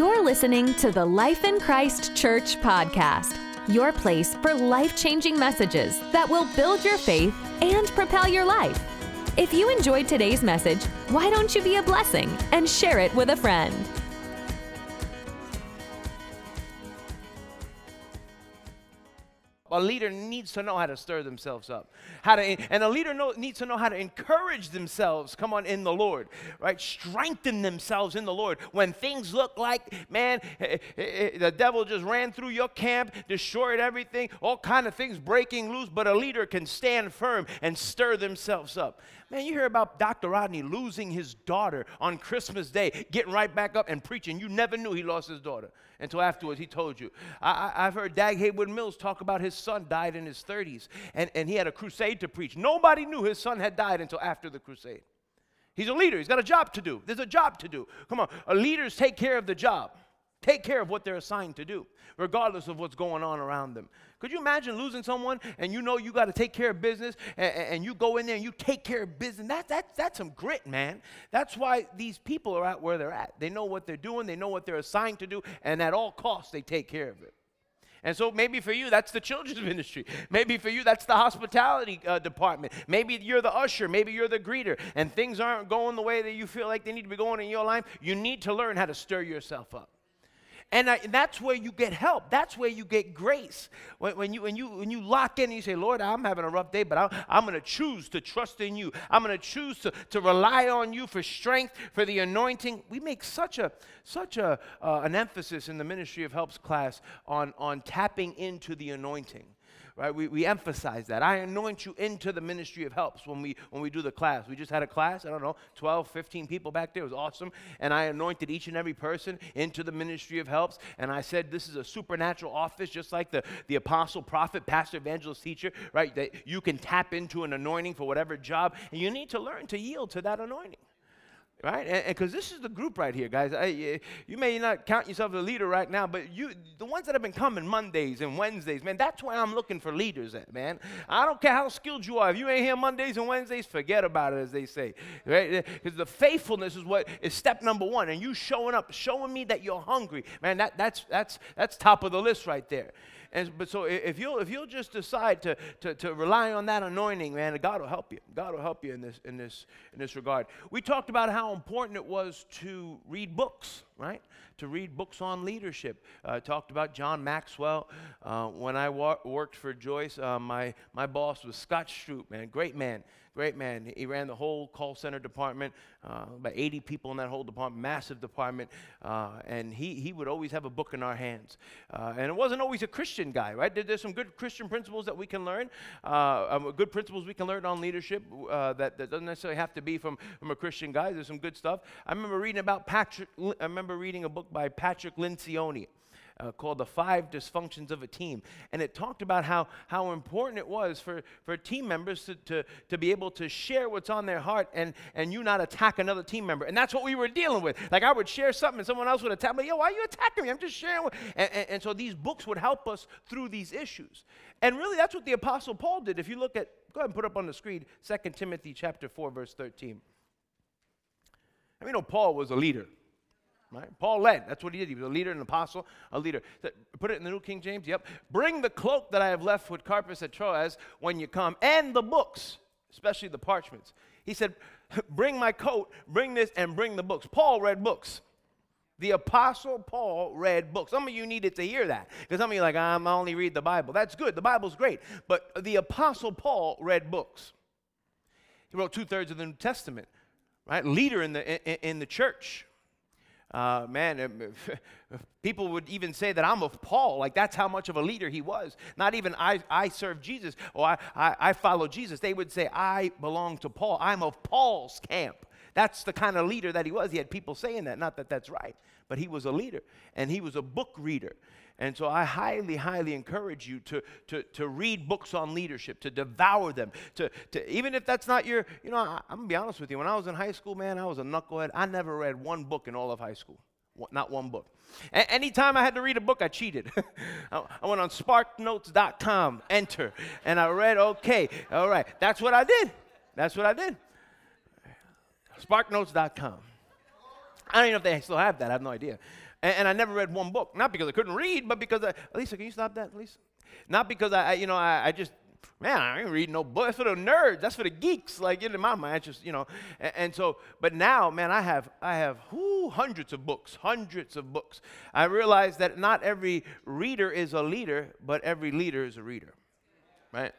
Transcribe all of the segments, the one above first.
You're listening to the Life in Christ Church podcast, your place for life changing messages that will build your faith and propel your life. If you enjoyed today's message, why don't you be a blessing and share it with a friend? A leader needs to know how to stir themselves up. How to, and a leader know, needs to know how to encourage themselves, come on, in the Lord, right? Strengthen themselves in the Lord. When things look like, man, eh, eh, eh, the devil just ran through your camp, destroyed everything, all kind of things breaking loose, but a leader can stand firm and stir themselves up. Man, you hear about Dr. Rodney losing his daughter on Christmas Day, getting right back up and preaching. You never knew he lost his daughter until afterwards he told you. I, have heard Dag Heward-Mills talk about his son died in his 30s, and, and he had a crusade to preach. Nobody knew his son had died until after the crusade. He's a leader, he's got a job to do. There's a job to do. Come on, uh, leaders take care of the job. Take care of what they're assigned to do, regardless of what's going on around them. Could you imagine losing someone and you know you got to take care of business and, and, you go in there and you take care of business? That, that, that's some grit, man. That's why these people are at where they're at. They know what they're doing, they know what they're assigned to do, and at all costs, they take care of it. And so maybe for you, that's the children's ministry. Maybe for you, that's the hospitality uh, department. Maybe you're the usher. Maybe you're the greeter. And things aren't going the way that you feel like they need to be going in your life. You need to learn how to stir yourself up. And, I, that's where you get help. That's where you get grace. When, when, you, when, you, when you lock in and you say, Lord, I'm having a rough day, but I'm, I'm going to choose to trust in you. I'm going to choose to, to rely on you for strength, for the anointing. We make such, a, such a, uh, an emphasis in the Ministry of Helps class on, on tapping into the anointing right? We, we emphasize that. I anoint you into the ministry of helps when we, when we do the class. We just had a class, I don't know, 12, 15 people back there. It was awesome. And I anointed each and every person into the ministry of helps. And I said, this is a supernatural office, just like the, the apostle, prophet, pastor, evangelist, teacher, right? That you can tap into an anointing for whatever job. And you need to learn to yield to that anointing right? And because this is the group right here, guys. I, eh, you may not count yourself a leader right now, but you, the ones that have been coming Mondays and Wednesdays, man, that's why I'm looking for leaders at, man. I don't care how skilled you are. If you ain't here Mondays and Wednesdays, forget about it, as they say, right? Eh, because the faithfulness is what is step number one, and you showing up, showing me that you're hungry, man. That, that's that's that's top of the list right there. And but so if you'll if you'll just decide to, to, to rely on that anointing, man, God will help you. God will help you in this in this in this regard. We talked about how important it was to read books, right? To read books on leadership. Uh, talked about John Maxwell. Uh, when I wa- worked for Joyce, uh, my my boss was Scott Stroop, man, great man great man. He ran the whole call center department, uh, about 80 people in that whole department, massive department. Uh, and he, he would always have a book in our hands. Uh, and it wasn't always a Christian guy, right? There, there's some good Christian principles that we can learn, uh, um, good principles we can learn on leadership uh, that, that doesn't necessarily have to be from, from a Christian guy. There's some good stuff. I remember reading about Patrick, I remember reading a book by Patrick Lencioni uh, called The Five Dysfunctions of a Team. And it talked about how, how important it was for, for team members to, to, to be able to share what's on their heart and, and you not attack another team member. And that's what we were dealing with. Like I would share something and someone else would attack me. Yo, why are you attacking me? I'm just sharing. And, and, and so these books would help us through these issues. And really, that's what the Apostle Paul did. If you look at, go ahead and put up on the screen 2 Timothy chapter 4, verse 13. I mean, know Paul was a leader. Right? Paul led. That's what he did. He was a leader, an apostle, a leader. Put it in the New King James. Yep. Bring the cloak that I have left with Carpus at Troas when you come, and the books, especially the parchments. He said, Bring my coat, bring this, and bring the books. Paul read books. The apostle Paul read books. Some of you needed to hear that because some of you like, I'm only read the Bible. That's good. The Bible's great. But the apostle Paul read books. He wrote two thirds of the New Testament, right? Leader in the, in, in the church. Uh, man, people would even say that I'm of Paul. Like that's how much of a leader he was. Not even I, I serve Jesus or I, I, I follow Jesus. They would say, I belong to Paul. I'm of Paul's camp. That's the kind of leader that he was. He had people saying that. Not that that's right, but he was a leader and he was a book reader. And so I highly, highly encourage you to, to, to read books on leadership, to devour them, to, to even if that's not your, you know, I, am gonna be honest with you. When I was in high school, man, I was a knucklehead. I never read one book in all of high school. Not one book. A- anytime I had to read a book, I cheated. I went on sparknotes.com, enter, and I read, okay, all right. That's what I did. That's what I did. Sparknotes.com. I don't even know if they still have that. I have no idea. And, and I never read one book. Not because I couldn't read, but because I, Lisa, can you stop that, Lisa? Not because I, I you know, I, I just man, I ain't reading no book. That's for the nerds. That's for the geeks. Like in my mind, just you know. And, and, so, but now, man, I have I have whoo, hundreds of books, hundreds of books. I realize that not every reader is a leader, but every leader is a reader, right?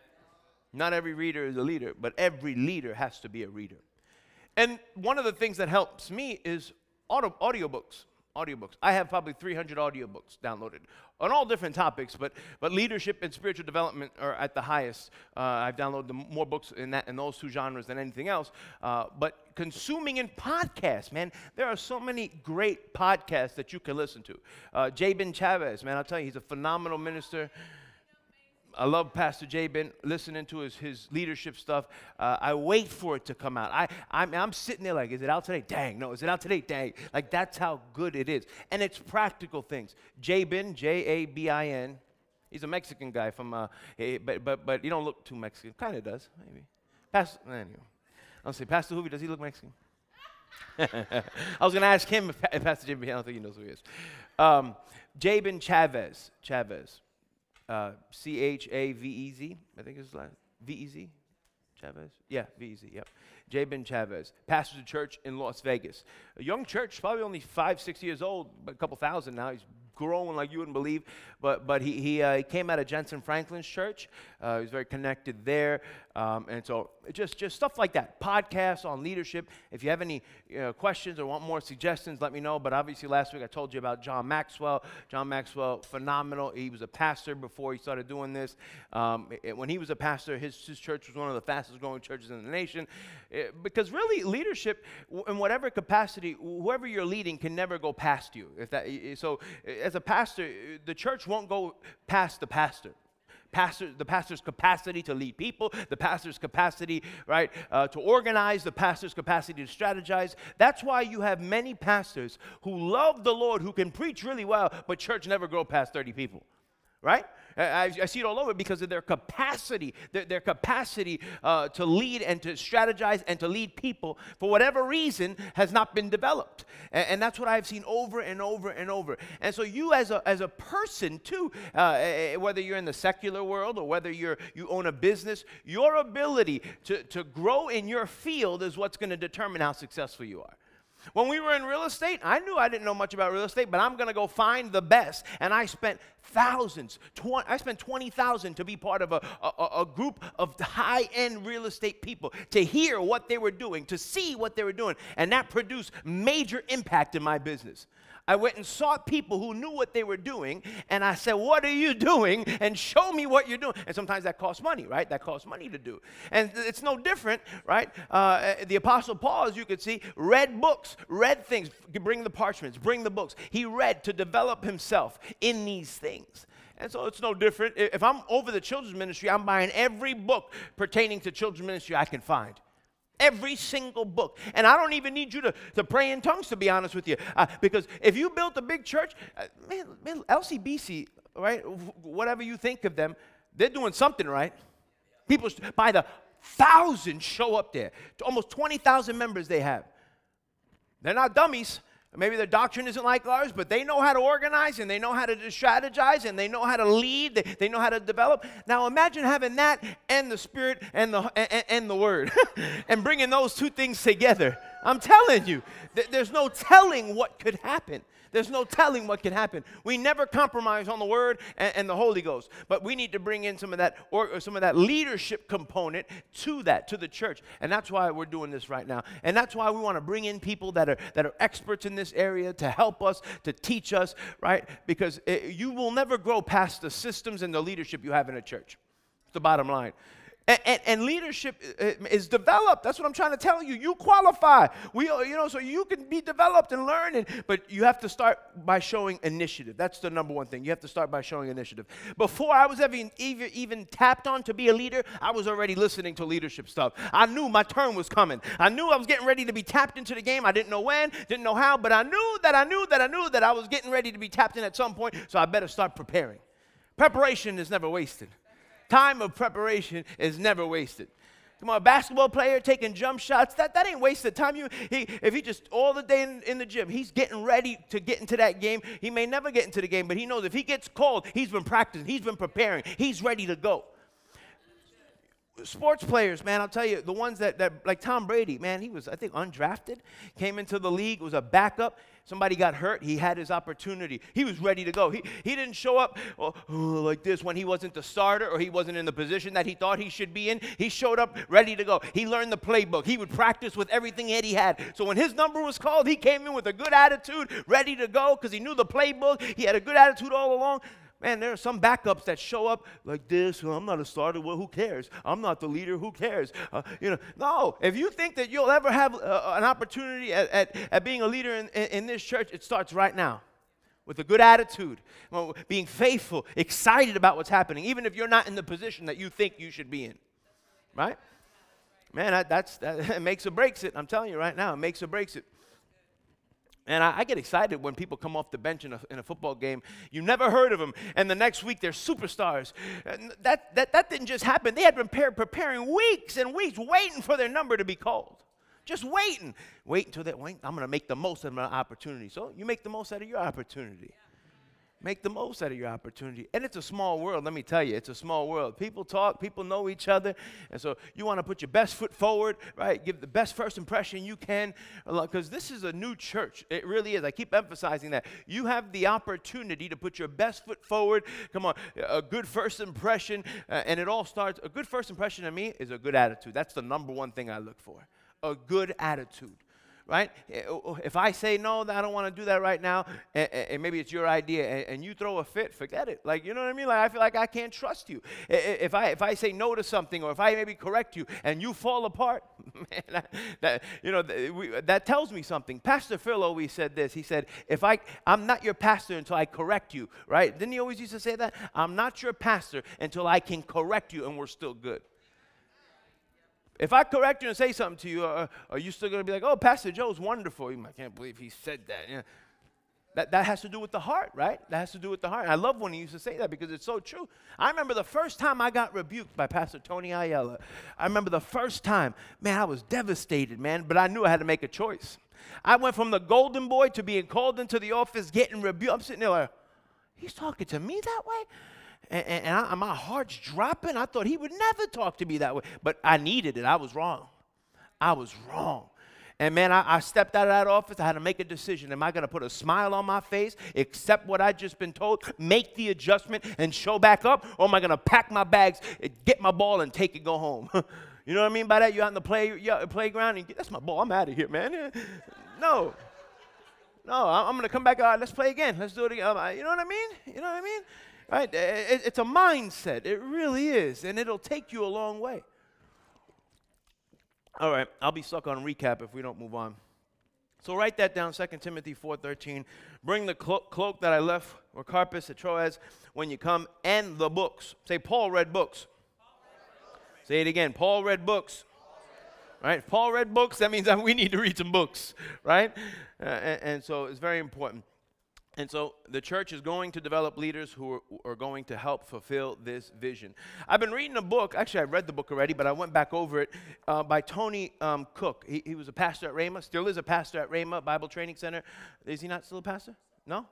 Not every reader is a leader, but every leader has to be a reader. And one of the things that helps me is audio, audiobooks audiobooks. I have probably 300 audiobooks downloaded on all different topics, but, but leadership and spiritual development are at the highest. Uh, I've downloaded more books in, that, in those two genres than anything else. Uh, but consuming in podcasts, man, there are so many great podcasts that you can listen to. Uh, Jabin Chavez, man, I'll tell you, he's a phenomenal minister. I love Pastor Jay, Jabin, listening to his, his leadership stuff. Uh, I wait for it to come out. I, I'm, I'm sitting there like, is it out today? Dang, no, is it out today? Dang. Like, that's how good it is. And it's practical things. Jabin, J A B I N, he's a Mexican guy from, uh, but, but, but he don't look too Mexican. Kind of does, maybe. Pastor, anyway. I'll say, Pastor Hoovy, does he look Mexican? I was going to ask him if, if Pastor Jabin, I don't think he knows who he is. Um, Jabin Chavez, Chavez. Uh, C H A V E Z, I think it's last. V E Z? Chavez? Yeah, V E Z, yep. Jabin Chavez, pastors a church in Las Vegas. A young church, probably only five, six years old, but a couple thousand now. He's growing like you wouldn't believe. But, but he, he, uh, he came out of Jentezen Franklin's church. Uh, he was very connected there. Um, and so just, just stuff like that. Podcasts on leadership. If you have any uh, questions or want more suggestions, let me know. But obviously, last week I told you about John Maxwell. John Maxwell, phenomenal. He was a pastor before he started doing this. Um, it, when he was a pastor, his, his church was one of the fastest growing churches in the nation. It, because really, leadership, in whatever capacity, whoever you're leading can never go past you. If that, so, as a pastor, the church won't go past the pastor. Pastor, the pastor's capacity to lead people, the pastor's capacity, right, uh, to organize, the pastor's capacity to strategize. That's why you have many pastors who love the Lord, who can preach really well, but church never grow past 30 people, right? I, I, see it all over because of their capacity, their, their capacity uh, to lead and to strategize and to lead people for whatever reason has not been developed. And, and that's what I've seen over and over and over. And so you as a, as a person too, uh, whether you're in the secular world or whether you're, you own a business, your ability to, to grow in your field is what's going to determine how successful you are. When we were in real estate, I knew I didn't know much about real estate, but I'm going to go find the best. And I spent thousands, tw- I spent 20,000 to be part of a, a, a group of high-end real estate people, to hear what they were doing, to see what they were doing. And that produced major impact in my business. I went and sought people who knew what they were doing, and I said, What are you doing? And show me what you're doing. And sometimes that costs money, right? That costs money to do. And it's no different, right? Uh, the Apostle Paul, as you can see, read books, read things, bring the parchments, bring the books. He read to develop himself in these things. And so it's no different. If I'm over the children's ministry, I'm buying every book pertaining to children's ministry I can find. Every single book. And I don't even need you to, to pray in tongues, to be honest with you. Uh, because if you built a big church, uh, man, man, LCBC, right, whatever you think of them, they're doing something right. People by the thousands show up there. Almost 20,000 members they have. They're not dummies. Maybe their doctrine isn't like ours, but they know how to organize and they know how to strategize and they know how to lead. They, they know how to develop. Now imagine having that and the Spirit and the, and, and the Word and bringing those two things together. I'm telling you, th- there's no telling what could happen. There's no telling what can happen. We never compromise on the Word and, and the Holy Ghost, but we need to bring in some of that or, some of that leadership component to that to the church, and that's why we're doing this right now. And that's why we want to bring in people that are that are experts in this area to help us, to teach us, right? Because it, you will never grow past the systems and the leadership you have in a church. It's the bottom line. And, and, and, leadership uh, is developed. That's what I'm trying to tell you. You qualify. We, you know, so you can be developed and learn, but you have to start by showing initiative. That's the number one thing. You have to start by showing initiative. Before I was ever even, even tapped on to be a leader, I was already listening to leadership stuff. I knew my turn was coming. I knew I was getting ready to be tapped into the game. I didn't know when, didn't know how, but I knew that I knew that I knew that I was getting ready to be tapped in at some point, so I better start preparing. Preparation is never wasted. Time of preparation is never wasted. Come on, a basketball player taking jump shots, that, that ain't wasted time. You, he, if he just all the day in, in the gym, he's getting ready to get into that game. He may never get into the game, but he knows if he gets called, he's been practicing, he's been preparing, he's ready to go sports players, man, I'll tell you, the ones that, that, like Tom Brady, man, he was, I think, undrafted, came into the league, was a backup. Somebody got hurt, he had his opportunity. He was ready to go. He, he didn't show up oh, oh, like this when he wasn't the starter or he wasn't in the position that he thought he should be in. He showed up ready to go. He learned the playbook. He would practice with everything that he had. So when his number was called, he came in with a good attitude, ready to go because he knew the playbook. He had a good attitude all along. Man, there are some backups that show up like this. Well, I'm not a starter. Well, who cares? I'm not the leader. Who cares? Uh, you know, no. If you think that you'll ever have uh, an opportunity at, at, at, being a leader in, in, in this church, it starts right now with a good attitude, being faithful, excited about what's happening, even if you're not in the position that you think you should be in. Right? Man, that, that's, that makes or breaks it. I'm telling you right now, it makes or breaks it. And I, I, get excited when people come off the bench in a, in a, football game. You never heard of them, and the next week they're superstars. that, that, that didn't just happen. They had been prepared, preparing weeks and weeks, waiting for their number to be called. Just waiting. Wait until that, wait, I'm going to make the most of my opportunity. So you make the most out of your opportunity. Make the most out of your opportunity. And it's a small world, let me tell you. It's a small world. People talk, people know each other. And so you want to put your best foot forward, right? Give the best first impression you can. Because this is a new church. It really is. I keep emphasizing that. You have the opportunity to put your best foot forward. Come on, a good first impression. Uh, and it all starts, a good first impression of me is a good attitude. That's the number one thing I look for. A good attitude right? Eh, oh, oh, if I say no, I don't want to do that right now, and, and maybe it's your idea, and, and, you throw a fit, forget it. Like you know what I mean? Like I feel like I can't trust you. If I if I say no to something, or if I maybe correct you, and you fall apart, man, that you know that tells me something. Pastor Phil always said this. He said, "If I I'm not your pastor until I correct you, right? Didn't he always used to say that? I'm not your pastor until I can correct you, and we're still good." If I correct you and say something to you, uh, are you still going to be like, oh, Pastor Joe's wonderful? I can't believe he said that. Yeah. That, that has to do with the heart, right? That has to do with the heart. I love when he used to say that because it's so true. I remember the first time I got rebuked by Pastor Tony Ayala. I remember the first time, man, I was devastated, man, but I knew I had to make a choice. I went from the golden boy to being called into the office, getting rebuked. I'm sitting there like, he's talking to me that way? And, and I, my heart's dropping. I thought he would never talk to me that way, but I needed it. I was wrong. I was wrong. And man, I, I, stepped out of that office. I had to make a decision. Am I going to put a smile on my face, accept what I just been told, make the adjustment, and show back up? Or am I going to pack my bags, get my ball, and take it, go home? you know what I mean by that? You're out in the play, playground, and that's my ball. I'm out of here, man. no. No, I'm going to come back. Right, let's play again. Let's do it again. Um, you know what I mean? You know what I mean? Right? It's a mindset. It really is. And it'll take you a long way. All right, I'll be stuck on recap if we don't move on. So write that down, 2 Timothy 4.13. Bring the clo- cloak that I left, or Carpus at Troas, when you come, and the books. Say, Paul read books. Say it again. Paul read books. Right? Paul read books. That means that we need to read some books, right? Uh, and, and so it's very important. And so the church is going to develop leaders who are, are, going to help fulfill this vision. I've been reading a book, actually, I read the book already, but I went back over it uh, by Tony um, Cook. He, he, was a pastor at Rhema, still is a pastor at Rhema Bible Training Center. Is he not still a pastor? No?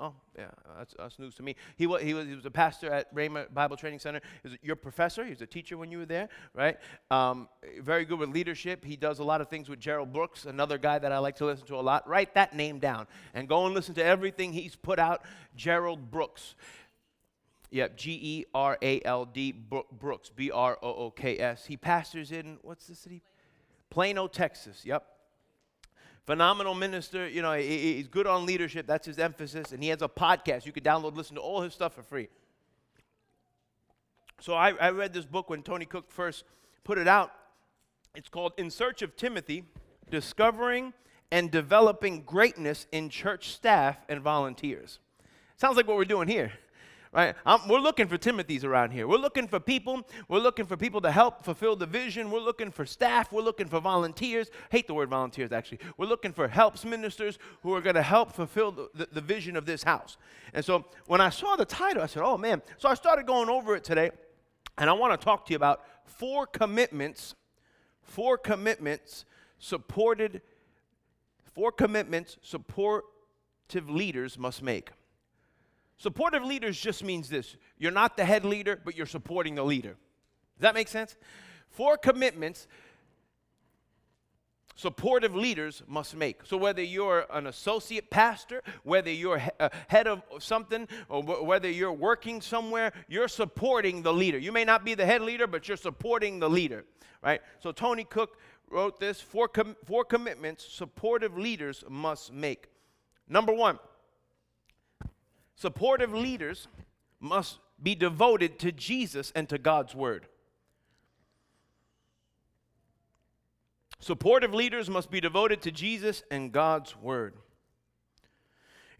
Oh, yeah, that's, that's news to me. He was, he, was, he was a pastor at Rhema Bible Training Center. He was your professor. He was a teacher when you were there, right? Um, very good with leadership. He does a lot of things with Gerald Brooks, another guy that I like to listen to a lot. Write that name down and go and listen to everything he's put out. Gerald Brooks. Yep, G E R A L D Brooks, B R O O K S. He pastors in, what's the city? Plano, Texas. Yep phenomenal minister. You know, he, he's good on leadership. That's his emphasis. And he has a podcast. You can download, listen to all his stuff for free. So I, I read this book when Tony Cook first put it out. It's called In Search of Timothy Discovering and Developing Greatness in Church Staff and Volunteers. Sounds like what we're doing here right? I'm, we're looking for Timothy's around here. We're looking for people. We're looking for people to help fulfill the vision. We're looking for staff. We're looking for volunteers. Hate the word volunteers, actually. We're looking for helps ministers who are going to help fulfill the, the, the vision of this house. And so when I saw the title, I said, oh man. So I started going over it today, and I want to talk to you about four commitments four commitments supported four commitments supportive leaders must make. Supportive leaders just means this. You're not the head leader, but you're supporting the leader. Does that make sense? Four commitments supportive leaders must make. So, whether you're an associate pastor, whether you're a uh, head of something, or whether you're working somewhere, you're supporting the leader. You may not be the head leader, but you're supporting the leader, right? So, Tony Cook wrote this four, com- four commitments supportive leaders must make. Number one, supportive leaders must be devoted to Jesus and to God's word. Supportive leaders must be devoted to Jesus and God's word.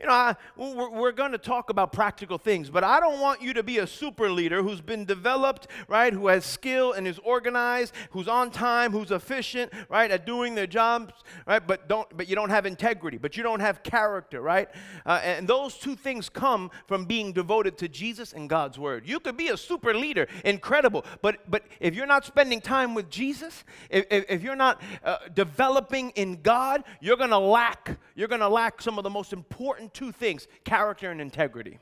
You know, I, we're, we're going to talk about practical things, but I don't want you to be a super leader who's been developed, right, who has skill and is organized, who's on time, who's efficient, right, at doing their jobs, right, but don't, but you don't have integrity, but you don't have character, right? Uh, and those two things come from being devoted to Jesus and God's word. You could be a super leader, incredible, but but if you're not spending time with Jesus, if, if, you're not uh, developing in God, you're going to lack. You're going to lack some of the most important two things character and integrity.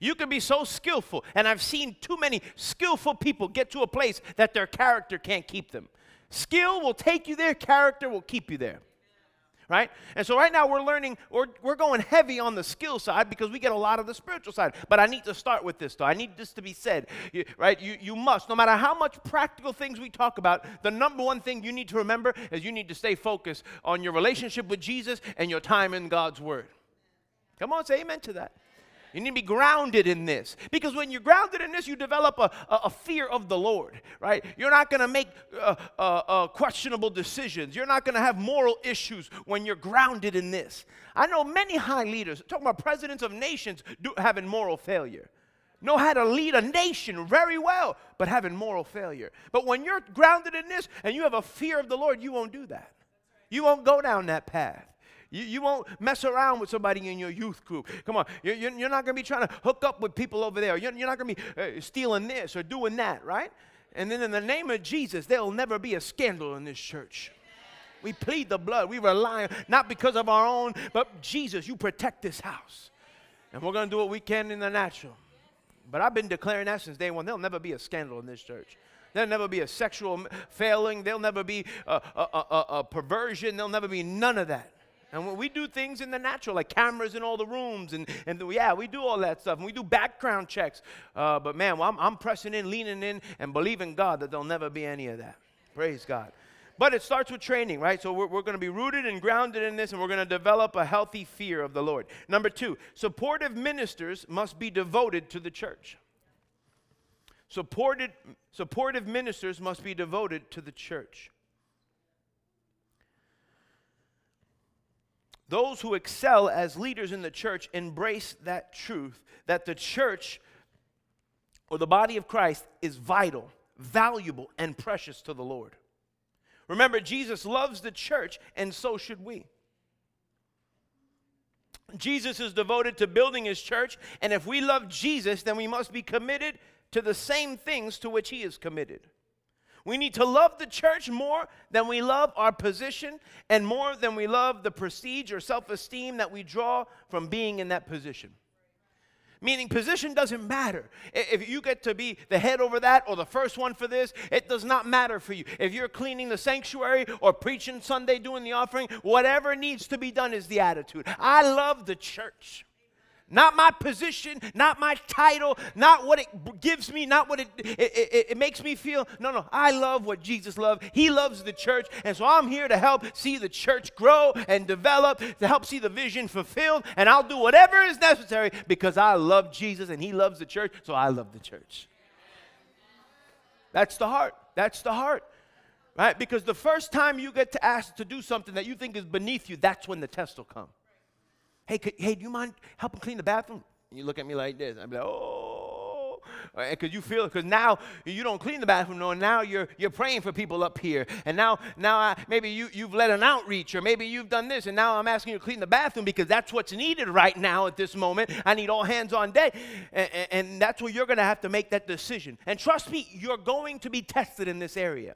You can be so skillful, and I've seen too many skillful people get to a place that their character can't keep them. Skill will take you there, character will keep you there. Right? And so right now we're learning, we're, we're going heavy on the skill side because we get a lot of the spiritual side. But I need to start with this though. I need this to be said. You, right? You, you must, no matter how much practical things we talk about, the number one thing you need to remember is you need to stay focused on your relationship with Jesus and your time in God's Word. Come on, say amen to that. You need to be grounded in this. Because when you're grounded in this, you develop a, a, a fear of the Lord, right? You're not going to make uh, uh, uh, questionable decisions. You're not going to have moral issues when you're grounded in this. I know many high leaders, talking about presidents of nations, do, having moral failure. Know how to lead a nation very well, but having moral failure. But when you're grounded in this and you have a fear of the Lord, you won't do that. You won't go down that path. You, you won't mess around with somebody in your youth group. Come on. You're, you're not going to be trying to hook up with people over there. You're, you're not going to be uh, stealing this or doing that, right? And then in the name of Jesus, there'll never be a scandal in this church. We plead the blood. We rely not because of our own, but Jesus, you protect this house. And we're going to do what we can in the natural. But I've been declaring that since day one. There'll never be a scandal in this church. There'll never be a sexual failing. There'll never be a, a, a, a perversion. There'll never be none of that. And we do things in the natural, like cameras in all the rooms, and, and yeah, we do all that stuff. And we do background checks. Uh, but man, well, I'm, I'm pressing in, leaning in, and believing God that there'll never be any of that. Praise God. But it starts with training, right? So we're, we're going to be rooted and grounded in this, and we're going to develop a healthy fear of the Lord. Number two, supportive ministers must be devoted to the church. Supported, supportive ministers must be devoted to the church. Those who excel as leaders in the church embrace that truth that the church or the body of Christ is vital, valuable, and precious to the Lord. Remember, Jesus loves the church, and so should we. Jesus is devoted to building his church, and if we love Jesus, then we must be committed to the same things to which he is committed. We need to love the church more than we love our position and more than we love the prestige or self esteem that we draw from being in that position. Meaning, position doesn't matter. If you get to be the head over that or the first one for this, it does not matter for you. If you're cleaning the sanctuary or preaching Sunday, doing the offering, whatever needs to be done is the attitude. I love the church. Not my position, not my title, not what it gives me, not what it, it, it, it, makes me feel. No, no, I love what Jesus loved. He loves the church. And so I'm here to help see the church grow and develop, to help see the vision fulfilled. And I'll do whatever is necessary because I love Jesus and He loves the church. So I love the church. That's the heart. That's the heart. Right? Because the first time you get to ask to do something that you think is beneath you, that's when the test will come hey, could, hey, do you mind helping clean the bathroom? And you look at me like this. I'm like, oh, because you feel because now you don't clean the bathroom no now you're you're praying for people up here. And now now I, maybe you you've led an outreach or maybe you've done this. And now i'm asking you to clean the bathroom because that's what's needed right now at this moment. I need all hands on deck. And, and, and that's where you're going to have to make that decision. And trust me you're going to be tested in this area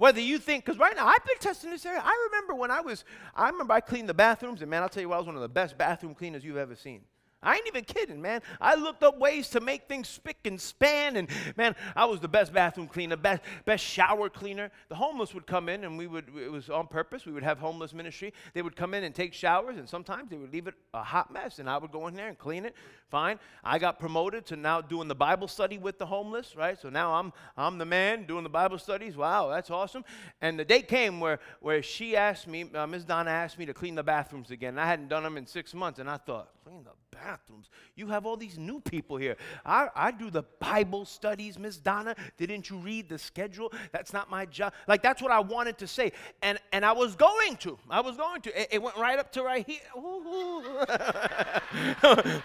Whether you think, because right now I've been testing this area. I remember when I was, I remember I cleaned the bathrooms, and man, I'll tell you what, I was one of the best bathroom cleaners you've ever seen. I ain't even kidding, man. I looked up ways to make things spick and span, and man, I was the best bathroom cleaner, best, best shower cleaner. The homeless would come in, and we would, it was on purpose. We would have homeless ministry. They would come in and take showers, and sometimes they would leave it a hot mess, and I would go in there and clean it. Fine. I got promoted to now doing the Bible study with the homeless, right? So now I'm, I'm the man doing the Bible studies. Wow, that's awesome. And the day came where, where she asked me, uh, Ms. Donna asked me to clean the bathrooms again. I hadn't done them in six months, and I thought, clean the bathrooms. You have all these new people here. I, I do the Bible studies, Miss Donna. Didn't you read the schedule? That's not my job. Like, that's what I wanted to say. And, and I was going to. I was going to. It, it went right up to right here.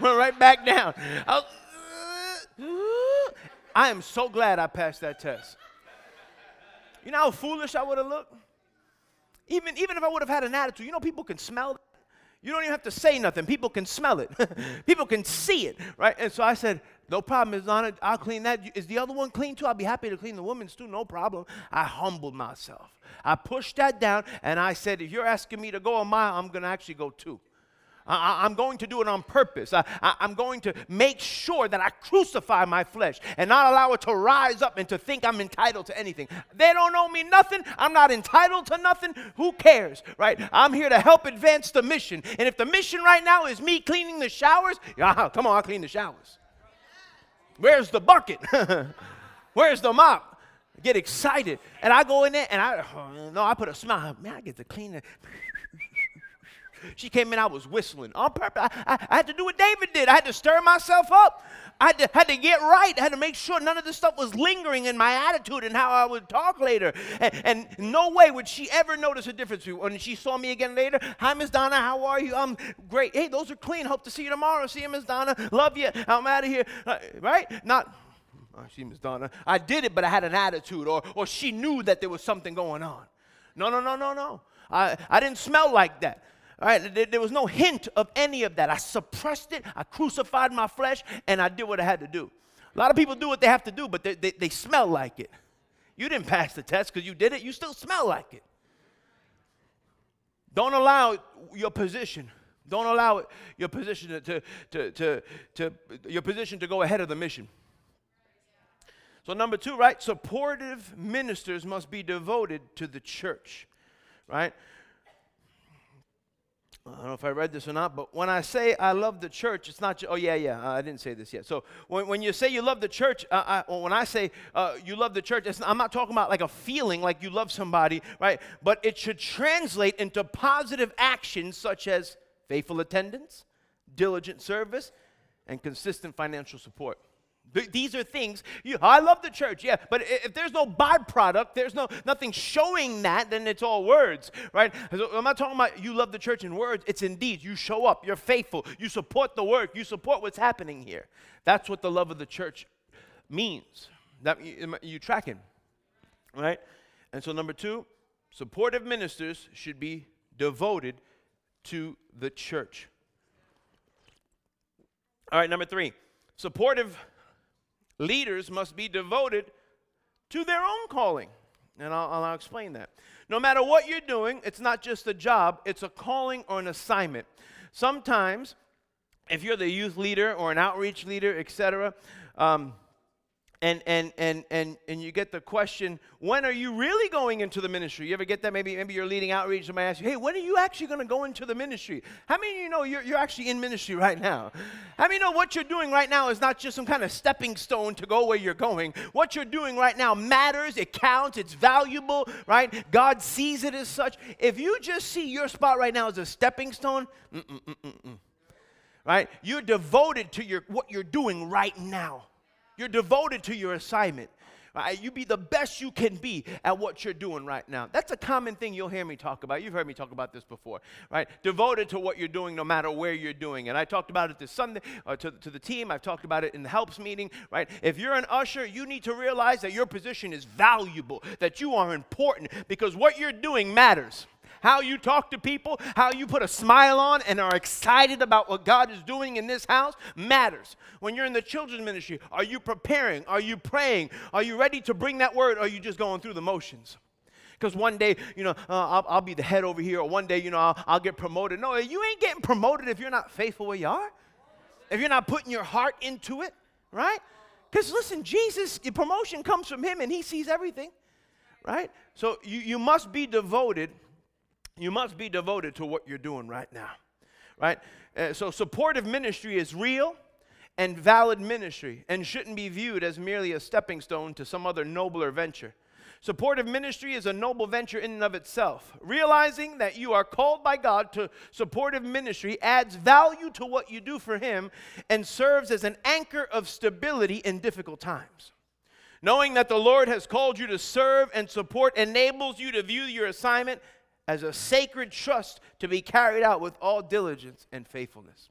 went right back down. I, I am so glad I passed that test. You know how foolish I would have looked? Even, even if I would have had an attitude, you know, people can smell you don't even have to say nothing. People can smell it. People can see it, right? And so I said, no problem, Ms. Donna. I'll clean that. Is the other one clean too? I'll be happy to clean the woman's too. No problem. I humbled myself. I pushed that down and I said, if you're asking me to go a mile, I'm going to actually go two. I, am going to do it on purpose. I, am going to make sure that I crucify my flesh and not allow it to rise up and to think I'm entitled to anything. They don't owe me nothing. I'm not entitled to nothing. Who cares, right? I'm here to help advance the mission. And if the mission right now is me cleaning the showers, yeah, come on, I'll clean the showers. Where's the bucket? Where's the mop? get excited. And I go in there and I, oh, no, I put a smile. Man, I get to clean it. She came in, I was whistling on purpose. I, I, I, had to do what David did. I had to stir myself up. I had to, had to get right. I had to make sure none of this stuff was lingering in my attitude and how I would talk later. And, and no way would she ever notice a difference when she saw me again later. Hi, Miss Donna, how are you? I'm great. Hey, those are clean. Hope to see you tomorrow. See you, Miss Donna. Love you. I'm out of here. Uh, right? Not. Oh, she, Miss Donna. I did it, but I had an attitude, or, or she knew that there was something going on. No, no, no, no, no. I, I didn't smell like that. All right, there, there was no hint of any of that. I suppressed it, I crucified my flesh, and I did what I had to do. A lot of people do what they have to do, but they, they, they smell like it. You didn't pass the test because you did it, you still smell like it. Don't allow your position. Don't allow it, your position to, to, to, to, to your position to go ahead of the mission. So number two, right? Supportive ministers must be devoted to the church, right? I don't know if I read this or not, but when I say I love the church, it's not oh, yeah, yeah, I didn't say this yet. So when, when you say you love the church, uh, I, when I say uh, you love the church, I'm not talking about like a feeling like you love somebody, right? But it should translate into positive actions such as faithful attendance, diligent service, and consistent financial support. These are things, you, I love the church, yeah, but if there's no byproduct, there's no nothing showing that, then it's all words, right? I'm not talking about you love the church in words, it's in deeds. You show up, you're faithful, you support the work, you support what's happening here. That's what the love of the church means. That you, you tracking, right? And so number two, supportive ministers should be devoted to the church. All right, number three, supportive Leaders must be devoted to their own calling. And I'll, I'll, explain that. No matter what you're doing, it's not just a job, it's a calling or an assignment. Sometimes, if you're the youth leader or an outreach leader, etc., um, and and and and and you get the question when are you really going into the ministry? You ever get that? Maybe maybe you're leading outreach somebody asks you hey when are you actually going to go into the ministry? How many of you know you're, you're actually in ministry right now? How many know what you're doing right now is not just some kind of stepping stone to go where you're going? What you're doing right now matters it counts it's valuable right? God sees it as such. If you just see your spot right now as a stepping stone right? You're devoted to your what you're doing right now you're devoted to your assignment. Right? You be the best you can be at what you're doing right now. That's a common thing you'll hear me talk about. You've heard me talk about this before, right? Devoted to what you're doing no matter where you're doing. And I talked about it this Sunday uh, to, to the team. I've talked about it in the helps meeting, right? If you're an usher, you need to realize that your position is valuable, that you are important because what you're doing matters how you talk to people, how you put a smile on and are excited about what God is doing in this house matters. When you're in the children's ministry, are you preparing? Are you praying? Are you ready to bring that word? Or are you just going through the motions? Because one day, you know, uh, I'll, I'll, be the head over here, or one day, you know, I'll, I'll get promoted. No, you ain't getting promoted if you're not faithful where you are, if you're not putting your heart into it, right? Because listen, Jesus, promotion comes from Him and He sees everything, right? So you, you must be devoted. You must be devoted to what you're doing right now, right? Uh, so supportive ministry is real and valid ministry and shouldn't be viewed as merely a stepping stone to some other nobler venture. Supportive ministry is a noble venture in and of itself. Realizing that you are called by God to supportive ministry adds value to what you do for Him and serves as an anchor of stability in difficult times. Knowing that the Lord has called you to serve and support enables you to view your assignment as a sacred trust to be carried out with all diligence and faithfulness.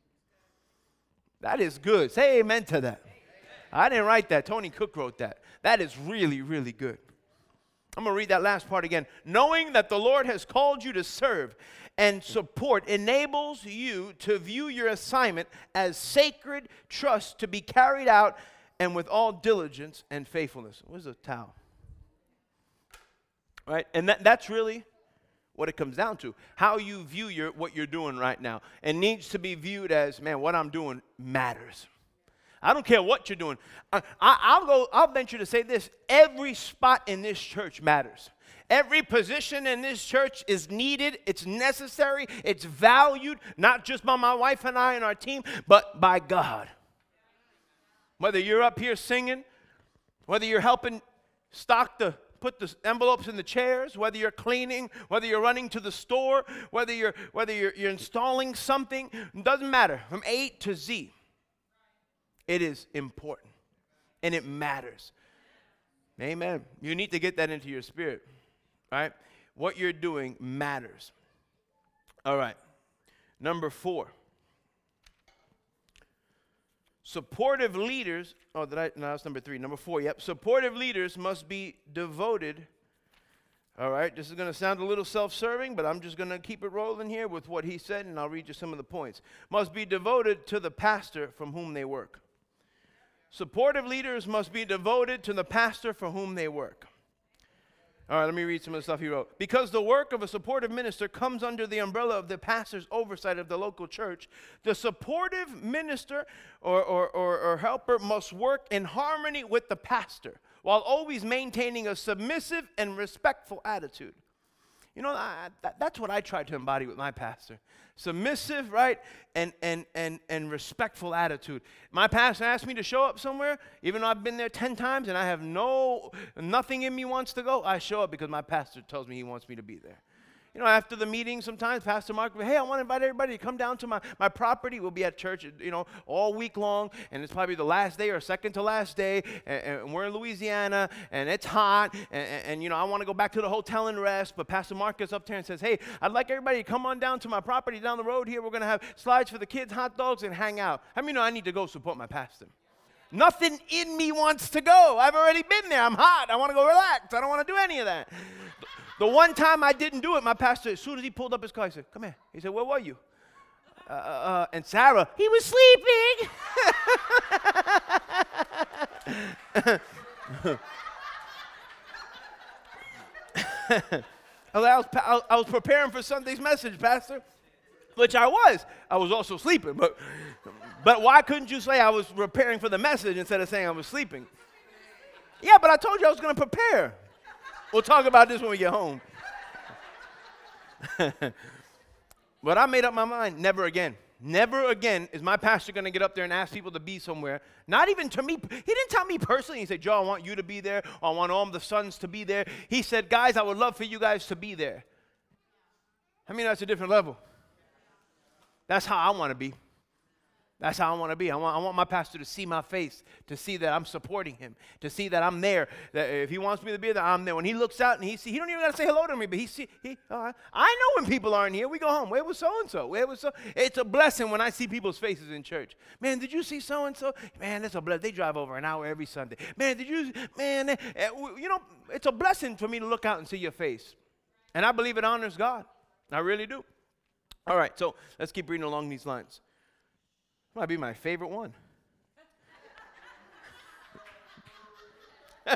That is good. Say amen to that. I didn't write that. Tony Cook wrote that. That is really, really good. I'm going to read that last part again. Knowing that the Lord has called you to serve and support enables you to view your assignment as sacred trust to be carried out and with all diligence and faithfulness. Where's the towel? Right? And that, that's really what it comes down to. How you view your, what you're doing right now. It needs to be viewed as, man, what I'm doing matters. I don't care what you're doing. I, will go, I'll venture to say this every spot in this church matters. Every position in this church is needed, it's necessary, it's valued, not just by my wife and I and our team, but by God. Whether you're up here singing, whether you're helping stock the put the envelopes in the chairs, whether you're cleaning, whether you're running to the store, whether you're whether you're, you're installing something, doesn't matter. From A to Z. It is important and it matters. Amen. You need to get that into your spirit, right? What you're doing matters. All right. Number four. Supportive leaders, oh, did I? No, that's number three. Number four, yep. Supportive leaders must be devoted. All right, this is going to sound a little self serving, but I'm just going to keep it rolling here with what he said, and I'll read you some of the points. Must be devoted to the pastor from whom they work. Supportive leaders must be devoted to the pastor for whom they work. All right, let me read some of the stuff he wrote. Because the work of a supportive minister comes under the umbrella of the pastor's oversight of the local church, the supportive minister or, or, or, or helper must work in harmony with the pastor while always maintaining a submissive and respectful attitude. You know, I, that, that's what I try to embody with my pastor. Submissive, right? And, and, and, and respectful attitude. My pastor asked me to show up somewhere, even though I've been there 10 times and I have no, nothing in me wants to go. I show up because my pastor tells me he wants me to be there. You know, after the meeting, sometimes Pastor Mark hey, I want to invite everybody to come down to my, my property. We'll be at church, you know, all week long, and it's probably the last day or second to last day, and, and we're in Louisiana, and it's hot, and, and, you know, I want to go back to the hotel and rest, but Pastor Mark gets up there and says, hey, I'd like everybody to come on down to my property down the road here. We're going to have slides for the kids, hot dogs, and hang out. How many know I need to go support my pastor? Nothing in me wants to go. I've already been there. I'm hot. I want to go relax. I don't want to do any of that. The one time I didn't do it, my pastor, as soon as he pulled up his car, he said, Come here. He said, Where were you? Uh, uh, uh and Sarah, he was sleeping. I, was, I was preparing for Sunday's message, Pastor, which I was. I was also sleeping, but, but why couldn't you say I was preparing for the message instead of saying I was sleeping? Yeah, but I told you I was going to prepare. We'll talk about this when we get home. but I made up my mind never again. Never again is my pastor going to get up there and ask people to be somewhere. Not even to me. He didn't tell me personally. He said, Joe, I want you to be there. I want all the sons to be there. He said, guys, I would love for you guys to be there. I mean, that's a different level. That's how I want to be. That's how I want to be. I want, I want my pastor to see my face, to see that I'm supporting him, to see that I'm there. That if he wants me to be there, I'm there. When he looks out and he see, he don't even got to say hello to me, but he see, he, uh, I know when people aren't here. We go home. Where was so and so? Where was so? It's a blessing when I see people's faces in church. Man, did you see so and so? Man, that's a blessing. They drive over an hour every Sunday. Man, did you? Man, uh, you know, it's a blessing for me to look out and see your face, and I believe it honors God. I really do. All right, so let's keep reading along these lines. Might be my favorite one.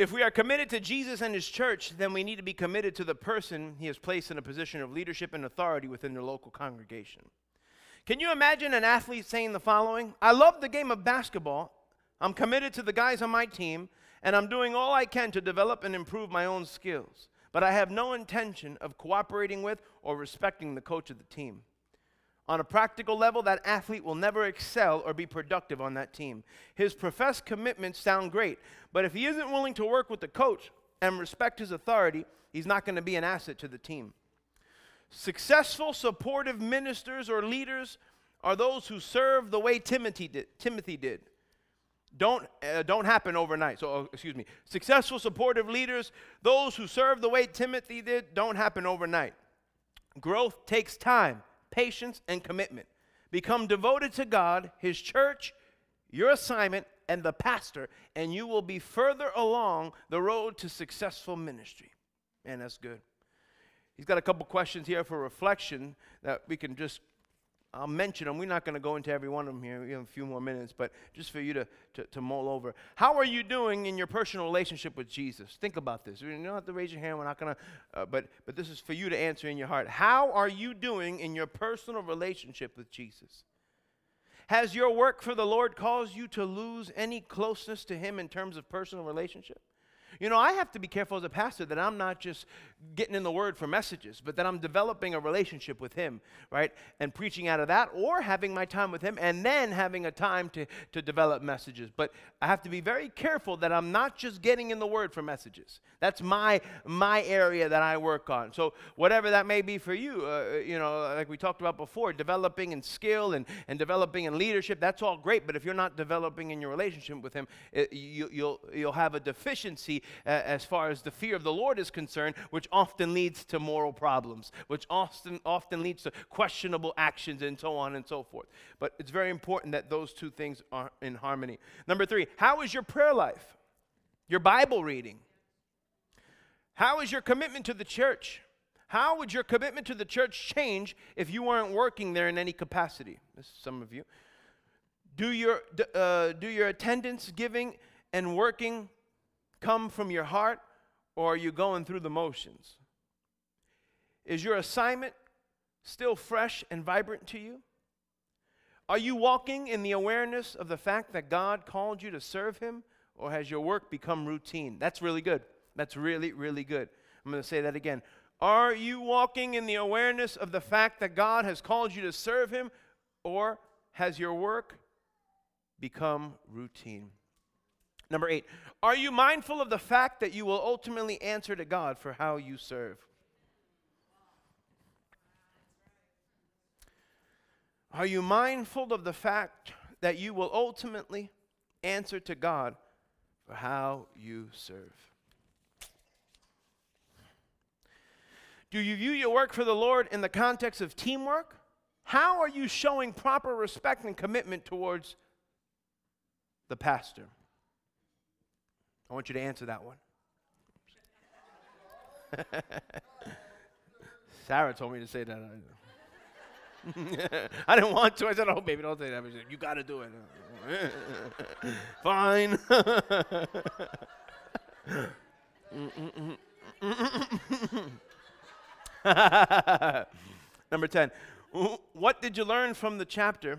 If we are committed to Jesus and his church, then we need to be committed to the person he has placed in a position of leadership and authority within their local congregation. Can you imagine an athlete saying the following? I love the game of basketball. I'm committed to the guys on my team, and I'm doing all I can to develop and improve my own skills. But I have no intention of cooperating with or respecting the coach of the team. On a practical level, that athlete will never excel or be productive on that team. His professed commitments sound great, but if he isn't willing to work with the coach and respect his authority, he's not going to be an asset to the team. Successful, supportive ministers or leaders are those who serve the way Timothy did. Timothy did. Don't, uh, don't happen overnight. So, uh, excuse me. Successful, supportive leaders, those who serve the way Timothy did, don't happen overnight. Growth takes time patience, and commitment. Become devoted to God, His church, your assignment, and the pastor, and you will be further along the road to successful ministry. And that's good. He's got a couple questions here for reflection that we can just I'll mention them. We're not going to go into every one of them here. We have a few more minutes, but just for you to, to, to mull over. How are you doing in your personal relationship with Jesus? Think about this. You don't have to raise your hand. We're not going to, uh, but, but this is for you to answer in your heart. How are you doing in your personal relationship with Jesus? Has your work for the Lord caused you to lose any closeness to Him in terms of personal relationship? You know, I have to be careful as a pastor that I'm not just getting in the word for messages, but that I'm developing a relationship with Him, right? And preaching out of that, or having my time with Him and then having a time to, to develop messages. But I have to be very careful that I'm not just getting in the word for messages. That's my, my area that I work on. So, whatever that may be for you, uh, you know, like we talked about before, developing in skill and, and developing in leadership, that's all great. But if you're not developing in your relationship with Him, it, you, you'll, you'll have a deficiency uh, as far as the fear of the Lord is concerned, which often leads to moral problems, which often, often leads to questionable actions and so on and so forth. But it's very important that those two things are in harmony. Number three, how is your prayer life? Your Bible reading? How is your commitment to the church? How would your commitment to the church change if you weren't working there in any capacity? This is some of you. Do your, uh, do your attendance, giving, and working come from your heart or are you going through the motions? Is your assignment still fresh and vibrant to you? Are you walking in the awareness of the fact that God called you to serve Him, or has your work become routine? That's really good. That's really, really good. I'm going to say that again. Are you walking in the awareness of the fact that God has called you to serve Him, or has your work become routine? Number eight, are you mindful of the fact that you will ultimately answer to God for how you serve? Are you mindful of the fact that you will ultimately answer to God for how you serve? Do you view your work for the Lord in the context of teamwork? How are you showing proper respect and commitment towards the pastor? I want you to answer that one. Sarah told me to say that. I didn't want to. I said, "Oh, baby, don't say that." Said, you got to do it. Fine. Number ten. What did you learn from the chapter?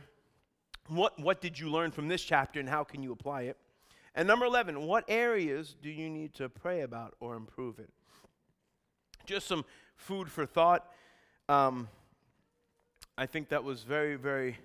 What What did you learn from this chapter, and how can you apply it? And number 11, what areas do you need to pray about or improve in? Just some food for thought. Um, I think that was very, very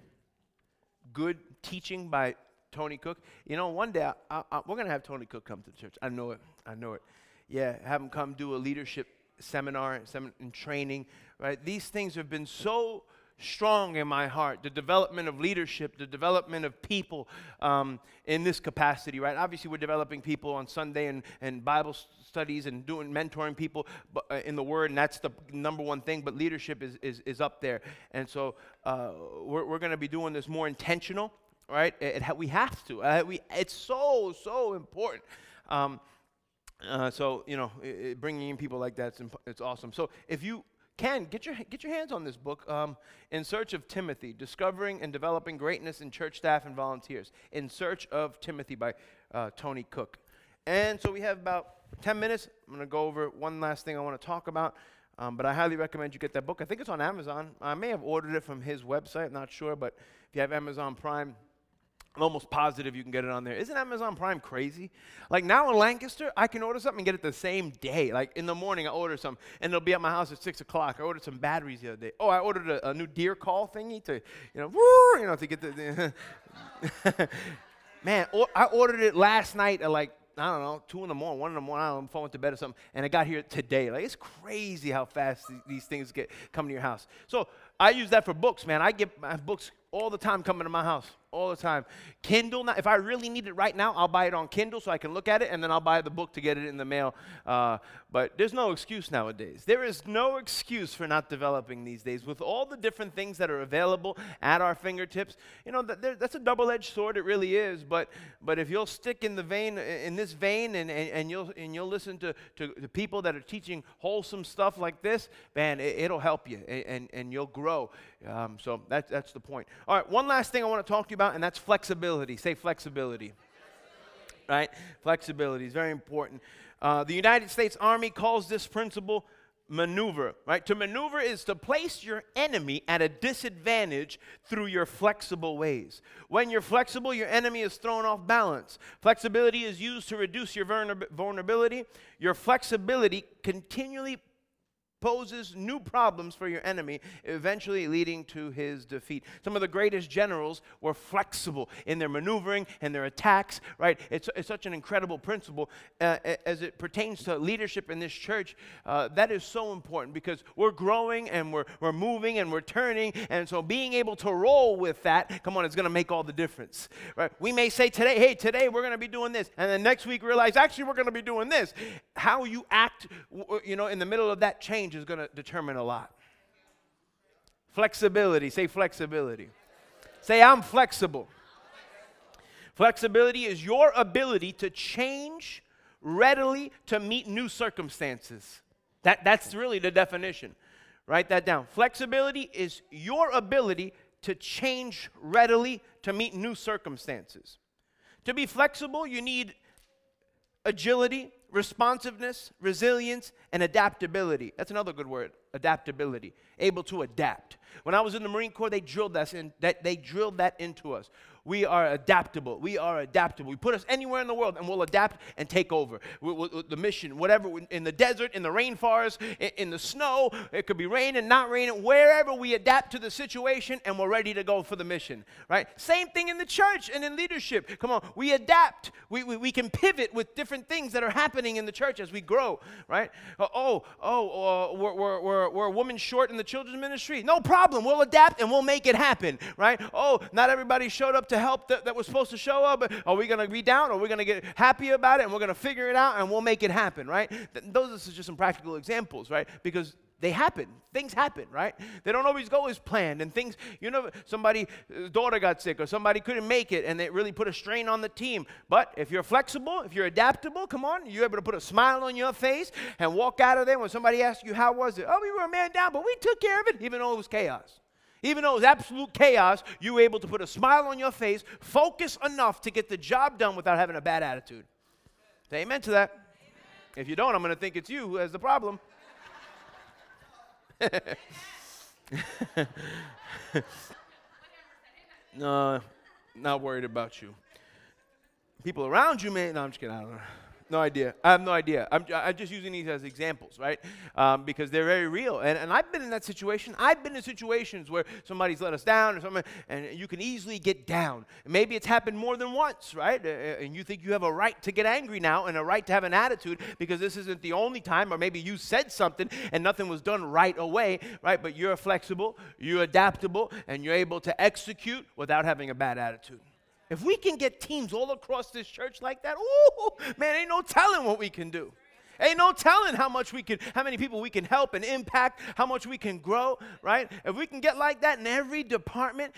good teaching by Tony Cooke. You know, one day I, I, we're going to have Tony Cooke come to the church. I know it. I know it. Yeah, have him come do a leadership seminar and training, right? These things have been so strong in my heart the development of leadership, the development of people um, in this capacity, right? Obviously, we're developing people on Sunday and, and Bible studies and doing mentoring people uh, in the Word, and that's the number one thing, but leadership is, is, is up there. And so uh, we're, we're going to be doing this more intentional, right? It, it, we have to. Uh, we, it's so, so important. Um, uh, so you know, it, bringing in people like that, it's, imp- it's awesome. So if you can get your get your hands on this book um, in search of timothy discovering and developing greatness in church staff and volunteers in search of timothy by uh, tony cooke And so we have about 10 minutes. I'm going to go over one last thing I want to talk about. Um, but I highly recommend you get that book. I think it's on Amazon. I may have ordered it from his website, not sure. But if you have Amazon Prime, I'm almost positive you can get it on there. Isn't Amazon Prime crazy? Like now in Lancaster, I can order something and get it the same day. Like in the morning, I order some, and it'll be at my house at six o'clock. I ordered some batteries the other day. Oh, I ordered a, a new deer call thingy to, you know, woo, you know, to get the. Man, or, I ordered it last night at like I don't know, two in the morning, one in the morning, I don't know, I'm falling to bed or something, and it got here today. Like, it's crazy how fast these, these things get come to your house. So I use that for books, man. I get my books all the time coming to my house, all the time. Kindle, if I really need it right now, I'll buy it on Kindle so I can look at it, and then I'll buy the book to get it in the mail. Uh, but there's no excuse nowadays. There is no excuse for not developing these days. With all the different things that are available at our fingertips, you know, that, that's a double-edged sword, it really is. But, but if you'll stick in the vein, in this vein, and, and, and you'll, and you'll listen to, to, to, people that are teaching wholesome stuff like this, man, it, will help you, and, and, and you'll grow. Um, so that, that's the point. All right, one last thing I want to talk to you about, and that's flexibility. Say flexibility. Right? Flexibility is very important. Uh, the United States Army calls this principle maneuver, right? To maneuver is to place your enemy at a disadvantage through your flexible ways. When you're flexible, your enemy is thrown off balance. Flexibility is used to reduce your vulnerability. Your flexibility continually poses new problems for your enemy, eventually leading to his defeat. Some of the greatest generals were flexible in their maneuvering and their attacks, right? It's, it's such an incredible principle uh, as it pertains to leadership in this church. Uh, that is so important because we're growing and we're, we're moving and we're turning. And so being able to roll with that, come on, it's going to make all the difference, right? We may say today, hey, today we're going to be doing this. And then next week realize, actually, we're going to be doing this. How you act, you know, in the middle of that change change is going to determine a lot. Flexibility. Say flexibility. Say, I'm flexible. Flexibility is your ability to change readily to meet new circumstances. That, that's really the definition. Write that down. Flexibility is your ability to change readily to meet new circumstances. To be flexible, you need agility, responsiveness, resilience, and adaptability. That's another good word, adaptability. Able to adapt. When I was in the Marine Corps, they drilled that, in, that they drilled that into us. We are adaptable. We are adaptable. We put us anywhere in the world and we'll adapt and take over. We, we, the mission, whatever, in the desert, in the rainforest, in, in the snow, it could be raining, not raining, wherever we adapt to the situation and we're ready to go for the mission, right? Same thing in the church and in leadership. Come on, we adapt. We, we, we can pivot with different things that are happening in the church as we grow, right? Oh, oh, uh, we're, we're, we're, we're a woman short in the children's ministry. No problem. We'll adapt and we'll make it happen, right? Oh, not everybody showed up to help that, that was supposed to show up? Are we going to be down? Are we going to get happy about it and we're going to figure it out and we'll make it happen, right? Those are just some practical examples, right? Because they happen. Things happen, right? They don't always go as planned. And things, you know, somebody's uh, daughter got sick or somebody couldn't make it and it really put a strain on the team. But if you're flexible, if you're adaptable, come on, you're able to put a smile on your face and walk out of there when somebody asks you, How was it? Oh, we were a man down, but we took care of it, even though it was chaos. Even though it was absolute chaos, you were able to put a smile on your face, focus enough to get the job done without having a bad attitude. Say amen to that. Amen. If you don't, I'm going to think it's you who has the problem. no, not worried about you. People around you may. No, I'm just kidding. I don't know. No idea. I have no idea. I'm, I'm just using these as examples, right? Um, because they're very real. And, and I've been in that situation. I've been in situations where somebody's let us down or something, and you can easily get down. maybe it's happened more than once, right? And you think you have a right to get angry now and a right to have an attitude because this isn't the only time, or maybe you said something and nothing was done right away, right? But you're flexible, you're adaptable, and you're able to execute without having a bad attitude. If we can get teams all across this church like that, ooh, man, ain't no telling what we can do. Ain't no telling how much we can, how many people we can help and impact, how much we can grow, right? If we can get like that in every department,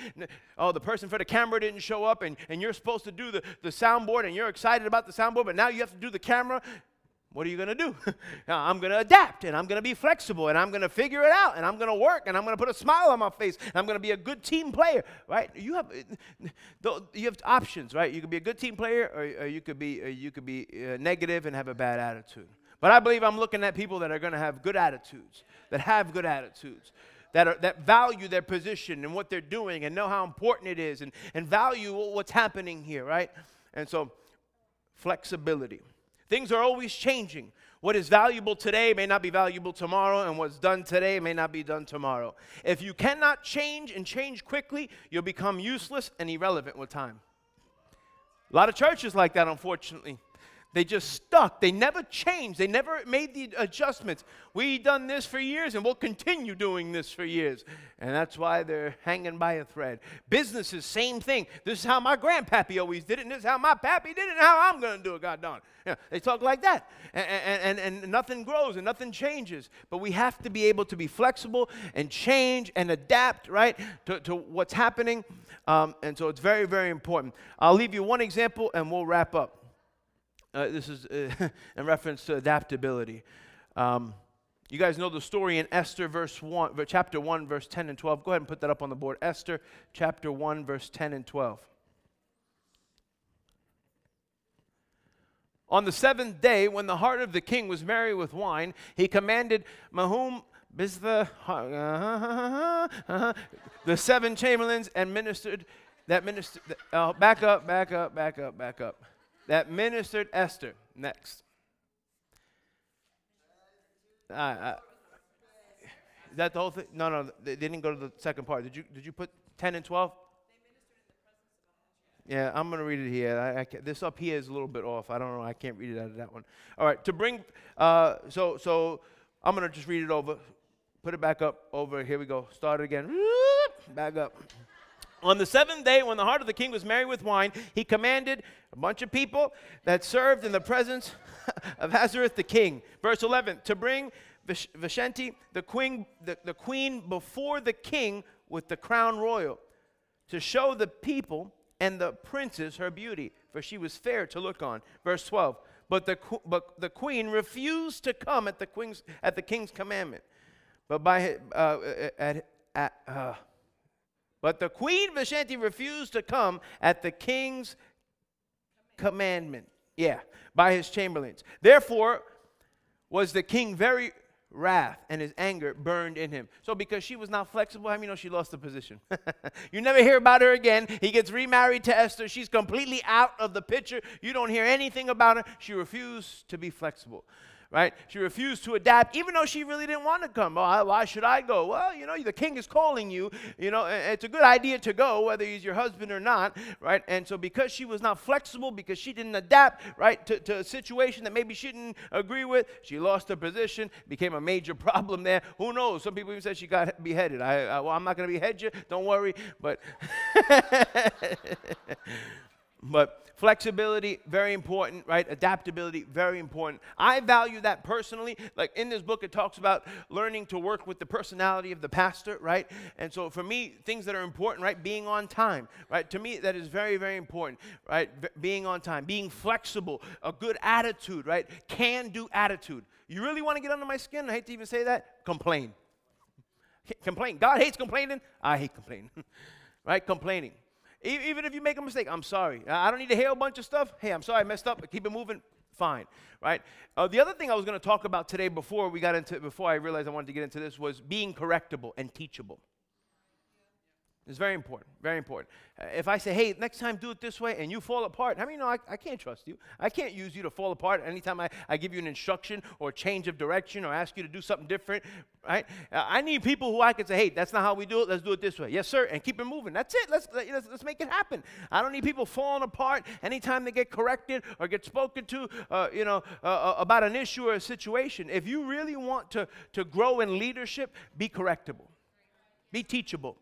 oh, the person for the camera didn't show up and, and you're supposed to do the, the soundboard and you're excited about the soundboard, but now you have to do the camera. What are you going to do? I'm going to adapt and I'm going to be flexible and I'm going to figure it out and I'm going to work and I'm going to put a smile on my face and I'm going to be a good team player, right? You have you have options, right? You could be a good team player or, or you could be you could be uh, negative and have a bad attitude. But I believe I'm looking at people that are going to have good attitudes, that have good attitudes that, are, that value their position and what they're doing and know how important it is and, and value what's happening here, right? And so, flexibility. Things are always changing. What is valuable today may not be valuable tomorrow, and what's done today may not be done tomorrow. If you cannot change and change quickly, you'll become useless and irrelevant with time. A lot of churches like that, unfortunately. They just stuck. They never changed. They never made the adjustments. We done this for years and we'll continue doing this for years. And that's why they're hanging by a thread. Businesses, same thing. This is how my grandpappy always did it, and this is how my pappy did it, and how I'm to do it, God darn. Yeah, they talk like that. And, and, and, and nothing grows and nothing changes. But we have to be able to be flexible and change and adapt, right, to, to what's happening. Um, and so it's very, very important. I'll leave you one example and we'll wrap up. Uh, this is uh, in reference to adaptability. Um, you guys know the story in Esther, verse one, chapter 1, verse 10 and 12. Go ahead and put that up on the board. Esther, chapter 1, verse 10 and 12. On the seventh day, when the heart of the king was merry with wine, he commanded Mahum, Biztha, the seven chamberlains, and ministered that ministered. Uh, back up, back up, back up, back up that ministered Esther. Next. Uh, uh, is that the whole thing? No, no, they didn't go to the second part. Did you, did you put 10 and 12? Yeah, I'm going to read it here. I, I this up here is a little bit off. I don't know. I can't read it out of that one. All right, to bring, uh, so, so I'm going to just read it over. Put it back up over. Here we go. Start it again. Back up. On the seventh day, when the heart of the king was merry with wine, he commanded a bunch of people that served in the presence of Ahasuerus the king. Verse 11 to bring Vashti, the queen, the, the queen before the king with the crown royal, to show the people and the princes her beauty, for she was fair to look on. Verse 12 but the, but the queen refused to come at the, queen's, at the king's commandment. But by, uh, at, at, uh, but the queen Vashti refused to come at the king's commandment. Yeah, by his chamberlains. Therefore was the king very wrath and his anger burned in him. So because she was not flexible, how many know she lost the position? you never hear about her again. He gets remarried to Esther. She's completely out of the picture. You don't hear anything about her. She refused to be flexible right? She refused to adapt, even though she really didn't want to come. Why should I go? Well, you know, the king is calling you. You know, it's a good idea to go, whether he's your husband or not, right? And so, because she was not flexible, because she didn't adapt, right, to, to a situation that maybe she didn't agree with, she lost her position, became a major problem there. Who knows? Some people even said she got beheaded. I, I well, I'm not going to behead you. Don't worry, but. but Flexibility, very important, right? Adaptability, very important. I value that personally. Like in this book, it talks about learning to work with the personality of the pastor, right? And so for me, things that are important, right? Being on time, right? To me, that is very, very important, right? B- being on time, being flexible, a good attitude, right? Can do attitude. You really want to get under my skin? I hate to even say that. Complain. Complain. God hates complaining. I hate complaining, right? Complaining. Even if you make a mistake, I'm sorry. I don't need to hear a bunch of stuff. Hey, I'm sorry I messed up. Keep it moving. Fine, right? Uh, the other thing I was going to talk about today before we got into before I realized I wanted to get into this was being correctable and teachable. It's very important, very important. If I say, hey, next time do it this way, and you fall apart, I many know I, I can't trust you? I can't use you to fall apart anytime I, I give you an instruction or change of direction or ask you to do something different, right? Uh, I need people who I can say, hey, that's not how we do it, let's do it this way. Yes, sir, and keep it moving. That's it, let's, let's, let's make it happen. I don't need people falling apart anytime they get corrected or get spoken to, uh, you know, uh, uh about an issue or a situation. If you really want to, to grow in leadership, be correctable, be teachable.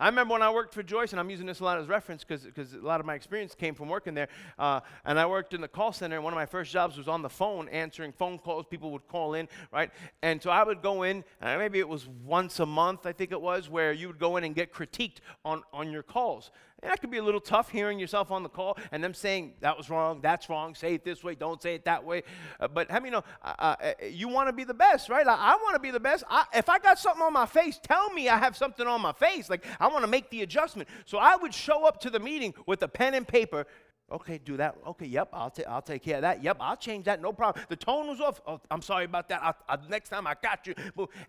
I remember when I worked for Joyce, and I'm using this a lot as reference because a lot of my experience came from working there. Uh, and I worked in the call center, and one of my first jobs was on the phone, answering phone calls. People would call in, right? And so I would go in, and maybe it was once a month, I think it was, where you would go in and get critiqued on, on your calls. And that could be a little tough hearing yourself on the call and them saying, that was wrong, that's wrong, say it this way, don't say it that way. Uh, but how many know uh, uh, you want to be the best, right? Like, I want to be the best. I, if I got something on my face, tell me I have something on my face. Like, I want to make the adjustment. So I would show up to the meeting with a pen and paper Okay, do that. Okay, yep, I'll, ta- I'll take care of that. Yep, I'll change that. No problem. The tone was off. Oh, I'm sorry about that. I, I, next time I got you.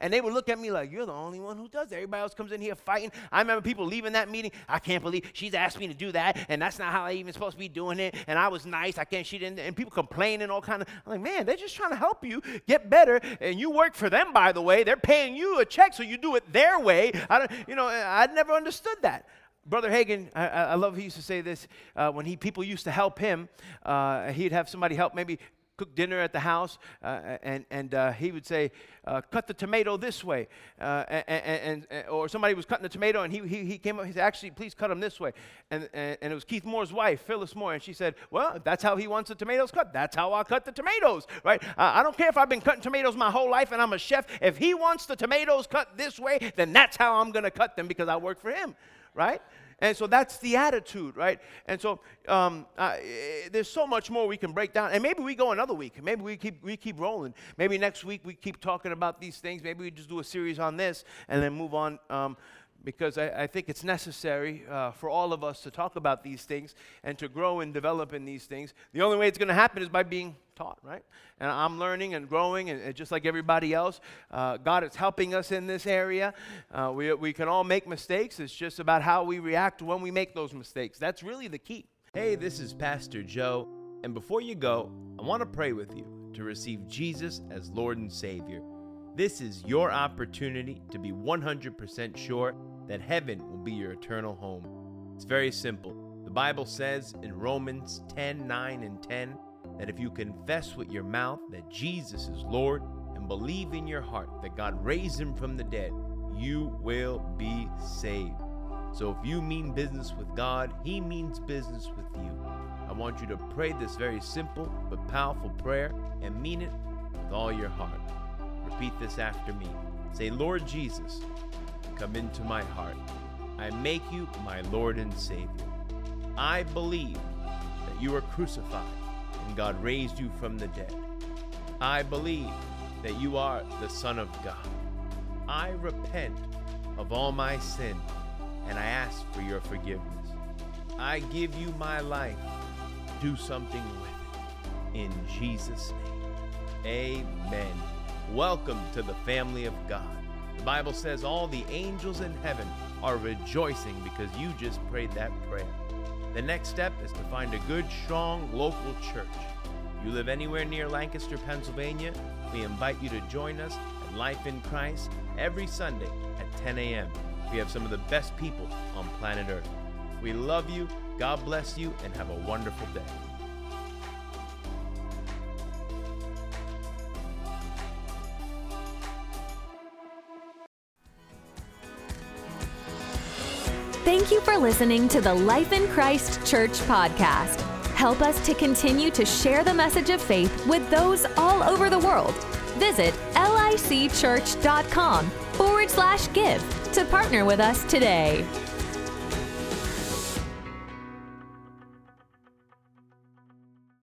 And they would look at me like, you're the only one who does that. Everybody else comes in here fighting. I remember people leaving that meeting. I can't believe she's asked me to do that, and that's not how I even supposed to be doing it. And I was nice. I can't. She didn't. And people complaining all kind of. I'm like, man, they're just trying to help you get better. And you work for them, by the way. They're paying you a check, so you do it their way. I don't. You know, I never understood that. Brother Hagin, I, I, love he used to say this uh, when he people used to help him. Uh, he'd have somebody help maybe cook dinner at the house, uh, and and uh, he would say, uh, "Cut the tomato this way," uh, and, and, or somebody was cutting the tomato, and he, he, he came up. He said, "Actually, please cut them this way." And, and and it was Keith Moore's wife, Phyllis Moore, and she said, "Well, that's how he wants the tomatoes cut. That's how I cut the tomatoes, right? I don't care if I've been cutting tomatoes my whole life and I'm a chef. If he wants the tomatoes cut this way, then that's how I'm going to cut them because I work for him." Right? And so that's the attitude, right? And so um, uh, there's so much more we can break down. And maybe we go another week. Maybe we keep, we keep rolling. Maybe next week we keep talking about these things. Maybe we just do a series on this and then move on um, because I, I, think it's necessary uh, for all of us to talk about these things and to grow and develop in these things. The only way it's going to happen is by being taught, right? And I'm learning and growing, and, and just like everybody else, uh, God is helping us in this area. Uh, we, we can all make mistakes. It's just about how we react when we make those mistakes. That's really the key. Hey, this is Pastor Joe, and before you go, I want to pray with you to receive Jesus as Lord and Savior. This is your opportunity to be 100% sure that heaven will be your eternal home. It's very simple. The Bible says in Romans 10 9 and 10 that if you confess with your mouth that Jesus is Lord and believe in your heart that God raised him from the dead, you will be saved. So if you mean business with God, He means business with you. I want you to pray this very simple but powerful prayer and mean it with all your heart. Repeat this after me. Say, Lord Jesus, come into my heart. I make you my Lord and Savior. I believe that you were crucified and God raised you from the dead. I believe that you are the Son of God. I repent of all my sin and I ask for your forgiveness. I give you my life. Do something with it. In Jesus' name, amen. Welcome to the family of God. The Bible says all the angels in heaven are rejoicing because you just prayed that prayer. The next step is to find a good, strong local church. You live anywhere near Lancaster, Pennsylvania, we invite you to join us at Life in Christ every Sunday at 10 a.m. We have some of the best people on planet Earth. We love you, God bless you, and have a wonderful day. Thank you for listening to the Life in Christ Church podcast. Help us to continue to share the message of faith with those all over the world. Visit licchurch.com forward slash give to partner with us today.